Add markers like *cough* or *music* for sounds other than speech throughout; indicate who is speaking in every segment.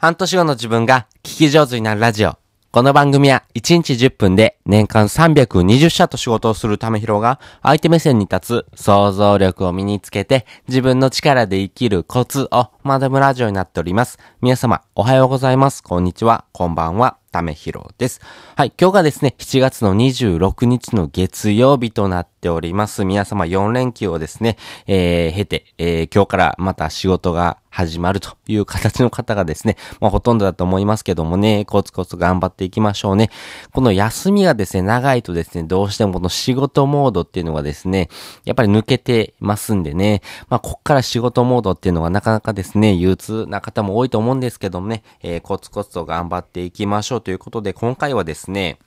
Speaker 1: 半年後の自分が聞き上手になるラジオ。この番組は1日10分で年間320社と仕事をするためひろが相手目線に立つ想像力を身につけて自分の力で生きるコツを学ぶラジオになっております。皆様おはようございます。こんにちは。こんばんは。ためひろです。はい。今日がですね、7月の26日の月曜日となってております。皆様4連休をですね、えー、経て、えー、今日からまた仕事が始まるという形の方がですね、まあほとんどだと思いますけどもね、コツコツ頑張っていきましょうね。この休みがですね、長いとですね、どうしてもこの仕事モードっていうのがですね、やっぱり抜けてますんでね、まあこっから仕事モードっていうのがなかなかですね、憂鬱な方も多いと思うんですけどもね、えー、コツコツと頑張っていきましょうということで、今回はですね、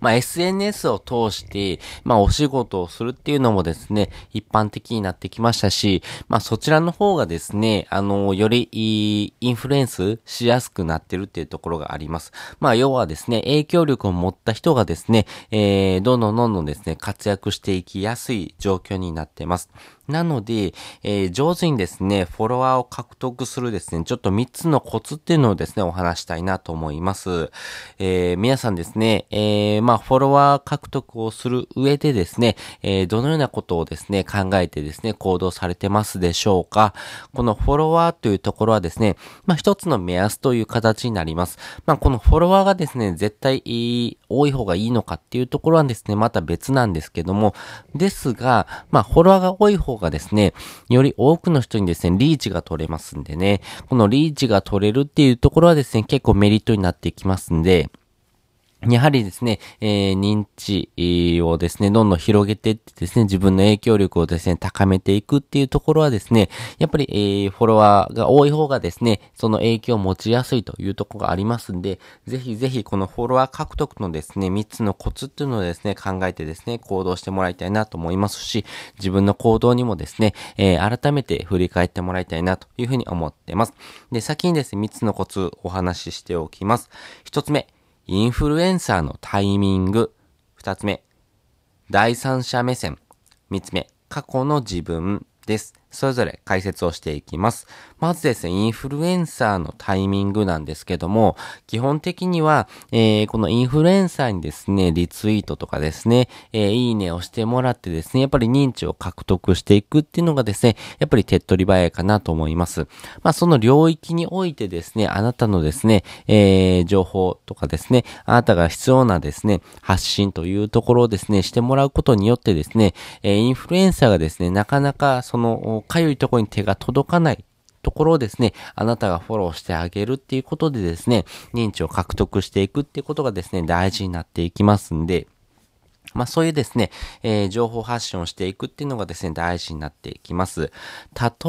Speaker 1: まあ、SNS を通して、まあ、お仕事をするっていうのもですね、一般的になってきましたし、まあ、そちらの方がですね、あの、よりインフルエンスしやすくなってるっていうところがあります。まあ、要はですね、影響力を持った人がですね、えー、どんどんどんどんですね、活躍していきやすい状況になってます。なので、えー、上手にですね、フォロワーを獲得するですね、ちょっと3つのコツっていうのをですね、お話したいなと思います。えー、皆さんですね、えー、まあ、フォロワー獲得をする上でですね、えー、どのようなことをですね、考えてですね、行動されてますでしょうかこのフォロワーというところはですね、まあ、一つの目安という形になります。まあ、このフォロワーがですね、絶対多い方がいいのかっていうところはですね、また別なんですけども、ですが、まあ、フォロワーが多い方がですね、より多くの人にですね、リーチが取れますんでね、このリーチが取れるっていうところはですね、結構メリットになっていきますんで、やはりですね、えー、認知をですね、どんどん広げていってですね、自分の影響力をですね、高めていくっていうところはですね、やっぱり、えー、フォロワーが多い方がですね、その影響を持ちやすいというところがありますんで、ぜひぜひこのフォロワー獲得のですね、3つのコツっていうのをですね、考えてですね、行動してもらいたいなと思いますし、自分の行動にもですね、えー、改めて振り返ってもらいたいなというふうに思ってます。で、先にですね、3つのコツお話ししておきます。1つ目、インフルエンサーのタイミング。二つ目、第三者目線。三つ目、過去の自分です。それぞれ解説をしていきます。まずですね、インフルエンサーのタイミングなんですけども、基本的には、えー、このインフルエンサーにですね、リツイートとかですね、えー、いいねをしてもらってですね、やっぱり認知を獲得していくっていうのがですね、やっぱり手っ取り早いかなと思います。まあ、その領域においてですね、あなたのですね、えー、情報とかですね、あなたが必要なですね、発信というところをですね、してもらうことによってですね、え、インフルエンサーがですね、なかなかその、かゆいところに手が届かないところをですね、あなたがフォローしてあげるっていうことでですね、認知を獲得していくっていうことがですね、大事になっていきますんで、まあそういうですね、えー、情報発信をしていくっていうのがですね、大事になっていきます。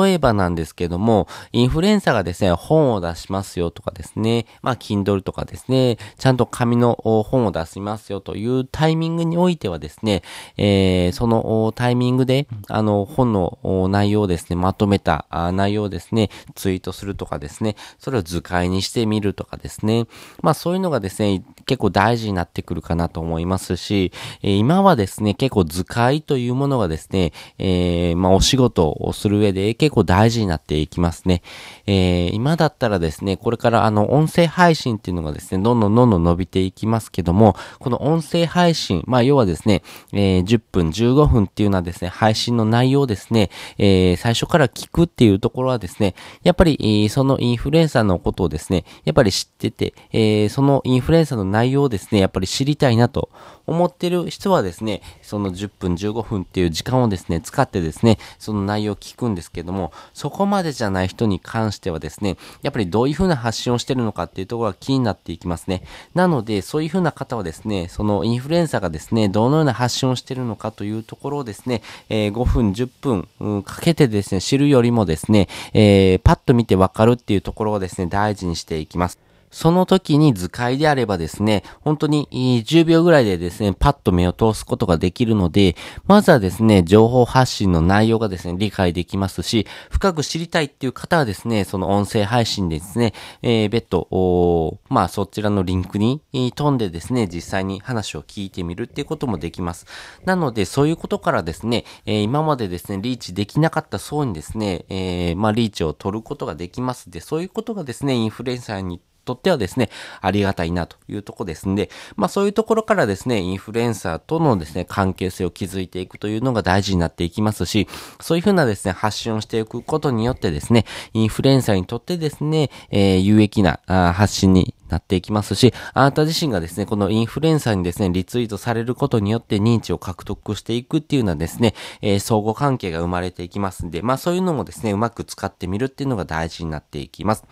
Speaker 1: 例えばなんですけども、インフルエンサーがですね、本を出しますよとかですね、まあ Kindle とかですね、ちゃんと紙の本を出しますよというタイミングにおいてはですね、えー、そのタイミングで、あの、本の内容をですね、まとめた内容をですね、ツイートするとかですね、それを図解にしてみるとかですね、まあそういうのがですね、結構大事になってくるかなと思いますし、えー、今はですね、結構図解というものがですね、えー、まあ、お仕事をする上で結構大事になっていきますね。えー、今だったらですね、これからあの、音声配信っていうのがですね、どんどんどんどん伸びていきますけども、この音声配信、まあ、要はですね、え、10分、15分っていうのはですね、配信の内容ですね、え、最初から聞くっていうところはですね、やっぱり、そのインフルエンサーのことをですね、やっぱり知ってて、え、そのインフルエンサーの内容をですね、やっぱり知りたいなと思ってる人はですね、その10分15分っていう時間をですね、使ってですね、その内容を聞くんですけども、そこまでじゃない人に関してはですね、やっぱりどういう風な発信をしてるのかっていうところが気になっていきますね。なので、そういう風な方はですね、そのインフルエンサーがですね、どのような発信をしてるのかというところをですね、えー、5分10分、うん、かけてですね、知るよりもですね、えー、パッと見てわかるっていうところをですね、大事にしていきます。その時に図解であればですね、本当に10秒ぐらいでですね、パッと目を通すことができるので、まずはですね、情報発信の内容がですね、理解できますし、深く知りたいっていう方はですね、その音声配信でですね、えー、別途、まあそちらのリンクに飛んでですね、実際に話を聞いてみるっていうこともできます。なので、そういうことからですね、えー、今までですね、リーチできなかった層にですね、えー、まあリーチを取ることができますで、そういうことがですね、インフルエンサーにとってはですね、ありがたいなというとこですんで、まあそういうところからですね、インフルエンサーとのですね、関係性を築いていくというのが大事になっていきますし、そういうふうなですね、発信をしていくことによってですね、インフルエンサーにとってですね、えー、有益な発信になっていきますし、あなた自身がですね、このインフルエンサーにですね、リツイートされることによって認知を獲得していくっていうのはですね、えー、相互関係が生まれていきますんで、まあそういうのもですね、うまく使ってみるっていうのが大事になっていきます。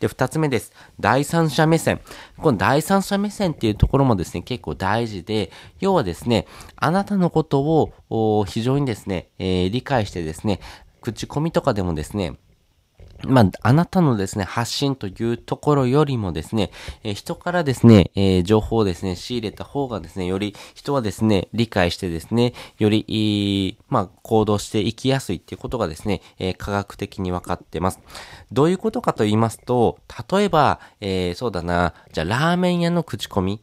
Speaker 1: で、二つ目です。第三者目線。この第三者目線っていうところもですね、結構大事で、要はですね、あなたのことを非常にですね、えー、理解してですね、口コミとかでもですね、まあ、あなたのですね、発信というところよりもですね、えー、人からですね、えー、情報をですね、仕入れた方がですね、より人はですね、理解してですね、より、まあ、行動していきやすいっていうことがですね、えー、科学的に分かってます。どういうことかと言いますと、例えば、えそうだな、じゃあ、ラーメン屋の口コミ。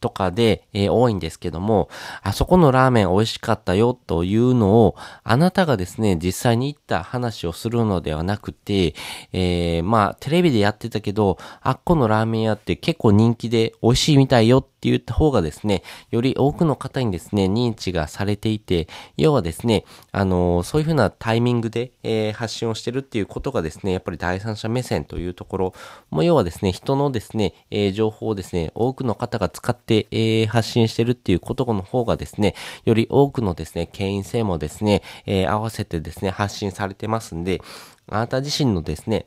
Speaker 1: とかで、えー、多いんですけども、あそこのラーメン美味しかったよというのを、あなたがですね、実際に行った話をするのではなくて、えー、まあ、テレビでやってたけど、あっこのラーメン屋って結構人気で美味しいみたいよって言った方がですね、より多くの方にですね、認知がされていて、要はですね、あのー、そういうふうなタイミングで、えー、発信をしてるっていうことがですね、やっぱり第三者目線というところも、要はですね、人のですね、えー、情報をですね、多くの方が使って、えー、発信してるっていうことの方がですね、より多くのですね、権威性もですね、えー、合わせてですね、発信されてますんで、あなた自身のですね、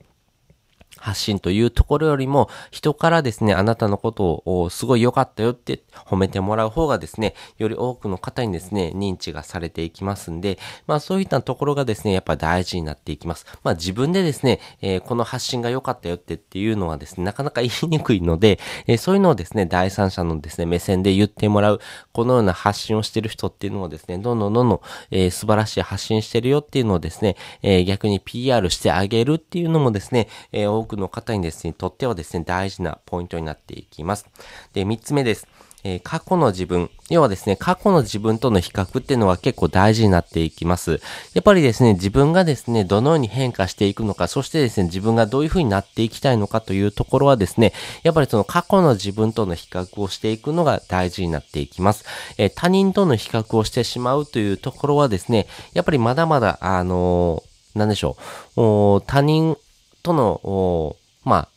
Speaker 1: 発信というところよりも、人からですね、あなたのことをすごい良かったよって褒めてもらう方がですね、より多くの方にですね、認知がされていきますんで、まあそういったところがですね、やっぱ大事になっていきます。まあ自分でですね、えー、この発信が良かったよってっていうのはですね、なかなか言いにくいので、えー、そういうのをですね、第三者のですね、目線で言ってもらう、このような発信をしてる人っていうのをですね、どんどんどんどん、えー、素晴らしい発信してるよっていうのをですね、え逆に PR してあげるっていうのもですね、え多くくの方にですね、とってはですね、大事なポイントになっていきます。で、三つ目です。えー、過去の自分。要はですね、過去の自分との比較っていうのは結構大事になっていきます。やっぱりですね、自分がですね、どのように変化していくのか、そしてですね、自分がどういう風になっていきたいのかというところはですね、やっぱりその過去の自分との比較をしていくのが大事になっていきます。えー、他人との比較をしてしまうというところはですね、やっぱりまだまだ、あのー、なんでしょう、他人との、まあ、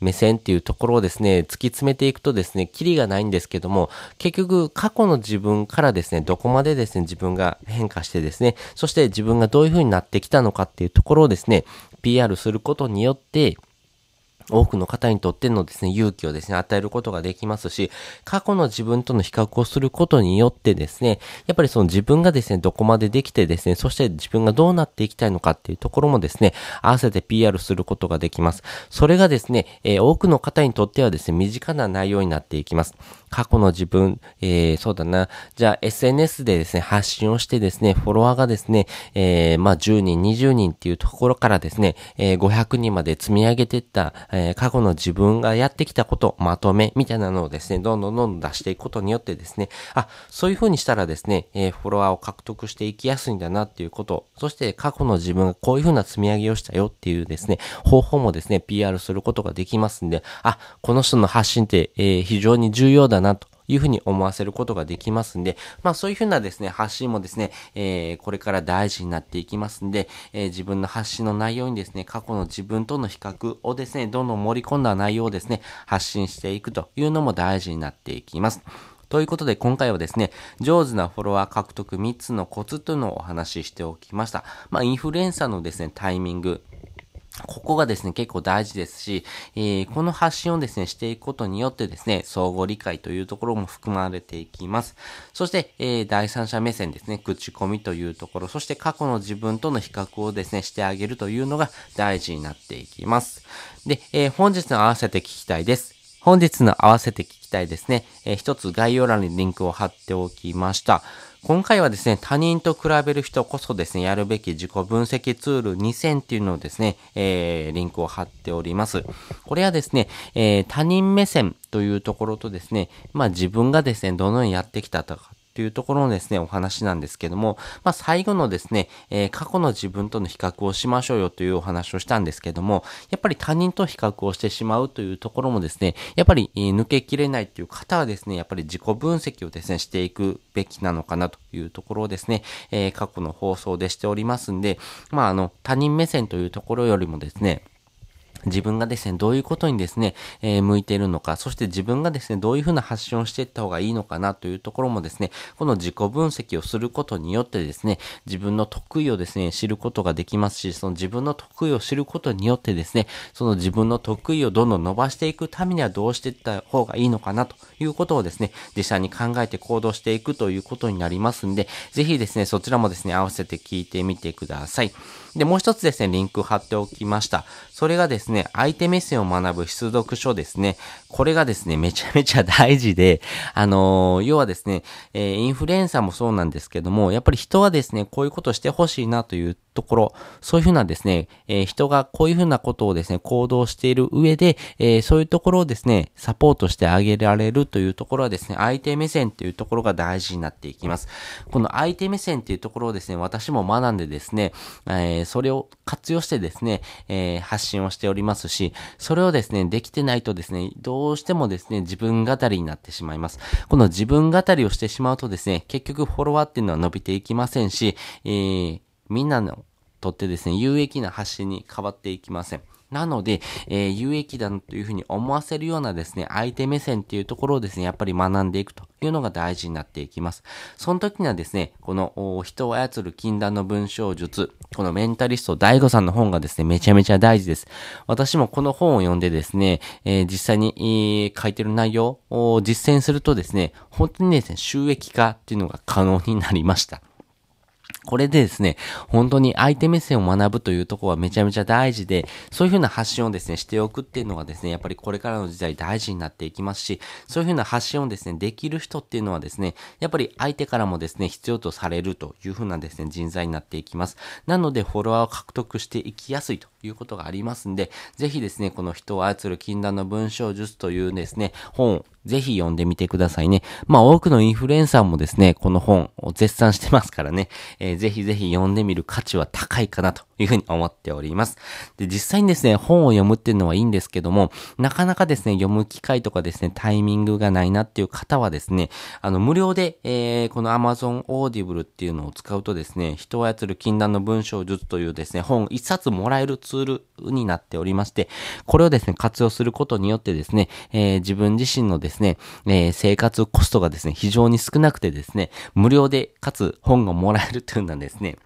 Speaker 1: 目線っていうところをですね、突き詰めていくとですね、キリがないんですけども、結局過去の自分からですね、どこまでですね、自分が変化してですね、そして自分がどういう風になってきたのかっていうところをですね、PR することによって、多くの方にとってのですね、勇気をですね、与えることができますし、過去の自分との比較をすることによってですね、やっぱりその自分がですね、どこまでできてですね、そして自分がどうなっていきたいのかっていうところもですね、合わせて PR することができます。それがですね、えー、多くの方にとってはですね、身近な内容になっていきます。過去の自分、えー、そうだな。じゃあ SNS でですね、発信をしてですね、フォロワーがですね、えー、まあ10人、20人っていうところからですね、えー、500人まで積み上げていった、えー、過去の自分がやってきたこと、まとめみたいなのをですね、どんどんどんどん出していくことによってですね、あ、そういう風にしたらですね、えー、フォロワーを獲得していきやすいんだなっていうこと、そして過去の自分がこういう風な積み上げをしたよっていうですね、方法もですね、PR することができますんで、あ、この人の発信って、えー、非常に重要だなというふうに思わせることができますんで、まあそういうふうなですね、発信もですね、えー、これから大事になっていきますんで、えー、自分の発信の内容にですね、過去の自分との比較をですね、どんどん盛り込んだ内容をですね、発信していくというのも大事になっていきます。ということで今回はですね、上手なフォロワー獲得3つのコツというのをお話ししておきました。まあインフルエンサーのですね、タイミング、ここがですね、結構大事ですし、えー、この発信をですね、していくことによってですね、相互理解というところも含まれていきます。そして、えー、第三者目線ですね、口コミというところ、そして過去の自分との比較をですね、してあげるというのが大事になっていきます。で、えー、本日の合わせて聞きたいです。本日の合わせて聞きたいですね、えー、一つ概要欄にリンクを貼っておきました。今回はですね、他人と比べる人こそですね、やるべき自己分析ツール2000っていうのをですね、えー、リンクを貼っております。これはですね、えー、他人目線というところとですね、まあ自分がですね、どのようにやってきたとかというところのですね、お話なんですけども、まあ、最後のですね、えー、過去の自分との比較をしましょうよというお話をしたんですけども、やっぱり他人と比較をしてしまうというところもですね、やっぱり、抜けきれないという方はですね、やっぱり自己分析をですね、していくべきなのかなというところをですね、えー、過去の放送でしておりますんで、まあ、あの、他人目線というところよりもですね、自分がですね、どういうことにですね、えー、向いているのか、そして自分がですね、どういうふうな発信をしていった方がいいのかなというところもですね、この自己分析をすることによってですね、自分の得意をですね、知ることができますし、その自分の得意を知ることによってですね、その自分の得意をどんどん伸ばしていくためにはどうしていった方がいいのかなということをですね、実際に考えて行動していくということになりますんで、ぜひですね、そちらもですね、合わせて聞いてみてください。で、もう一つですね、リンク貼っておきました。それがですね、相手目線を学ぶ出読書ですね。これがですね、めちゃめちゃ大事で、あのー、要はですね、えー、インフルエンサーもそうなんですけども、やっぱり人はですね、こういうことしてほしいなというところ、そういうふうなですね、えー、人がこういうふうなことをですね、行動している上で、えー、そういうところをですね、サポートしてあげられるというところはですね、相手目線というところが大事になっていきます。この相手目線っていうところをですね、私も学んでですね、えー、それを活用してですね、えー、発信をしておりますし、それをですね、できてないとですね、どうしてもですね、自分語りになってしまいます。この自分語りをしてしまうとですね、結局フォロワーっていうのは伸びていきませんし、えー、みんなのとってですね、有益な発信に変わっていきません。なので、えー、有益だというふうに思わせるようなですね、相手目線っていうところをですね、やっぱり学んでいくというのが大事になっていきます。その時にはですね、この人を操る禁断の文章術、このメンタリスト大悟さんの本がですね、めちゃめちゃ大事です。私もこの本を読んでですね、えー、実際に、えー、書いてる内容を実践するとですね、本当にですね、収益化っていうのが可能になりました。これでですね、本当に相手目線を学ぶというところはめちゃめちゃ大事で、そういうふうな発信をですね、しておくっていうのがですね、やっぱりこれからの時代大事になっていきますし、そういうふうな発信をですね、できる人っていうのはですね、やっぱり相手からもですね、必要とされるというふうなですね、人材になっていきます。なので、フォロワーを獲得していきやすいということがありますんで、ぜひですね、この人を操る禁断の文章術というですね、本ぜひ読んでみてくださいね。まあ多くのインフルエンサーもですね、この本を絶賛してますからね、えー、ぜひぜひ読んでみる価値は高いかなというふうに思っております。で、実際にですね、本を読むっていうのはいいんですけども、なかなかですね、読む機会とかですね、タイミングがないなっていう方はですね、あの、無料で、えー、この Amazon Audible っていうのを使うとですね、人を操る禁断の文章術というですね、本一冊もらえるツールになっておりまして、これをですね、活用することによってですね、えー、自分自身のですね、えー、生活コストがですね、非常に少なくてですね、無料で、かつ本がもらえるというのはですね、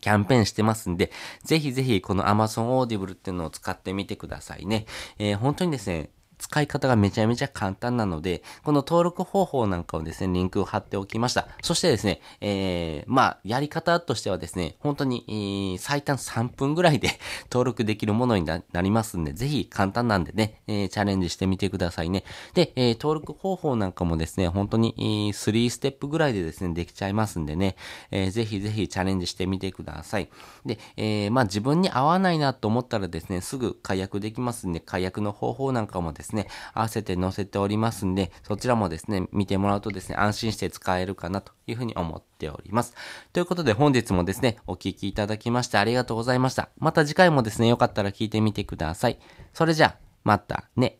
Speaker 1: キャンペーンしてますんで、ぜひぜひこの Amazon Audible っていうのを使ってみてくださいね。えー、本当にですね、使い方がめちゃめちゃ簡単なので、この登録方法なんかをですね、リンクを貼っておきました。そしてですね、えー、まあ、やり方としてはですね、本当に、えー、最短3分ぐらいで *laughs* 登録できるものになりますんで、ぜひ簡単なんでね、えー、チャレンジしてみてくださいね。で、えー、登録方法なんかもですね、本当に、えー、3ステップぐらいでですね、できちゃいますんでね、えー、ぜひぜひチャレンジしてみてください。で、えー、まあ、自分に合わないなと思ったらですね、すぐ解約できますんで、解約の方法なんかもですね、ね、合わせて載せておりますんで、そちらもですね、見てもらうとですね、安心して使えるかなというふうに思っております。ということで本日もですね、お聴きいただきましてありがとうございました。また次回もですね、よかったら聞いてみてください。それじゃあ、またね。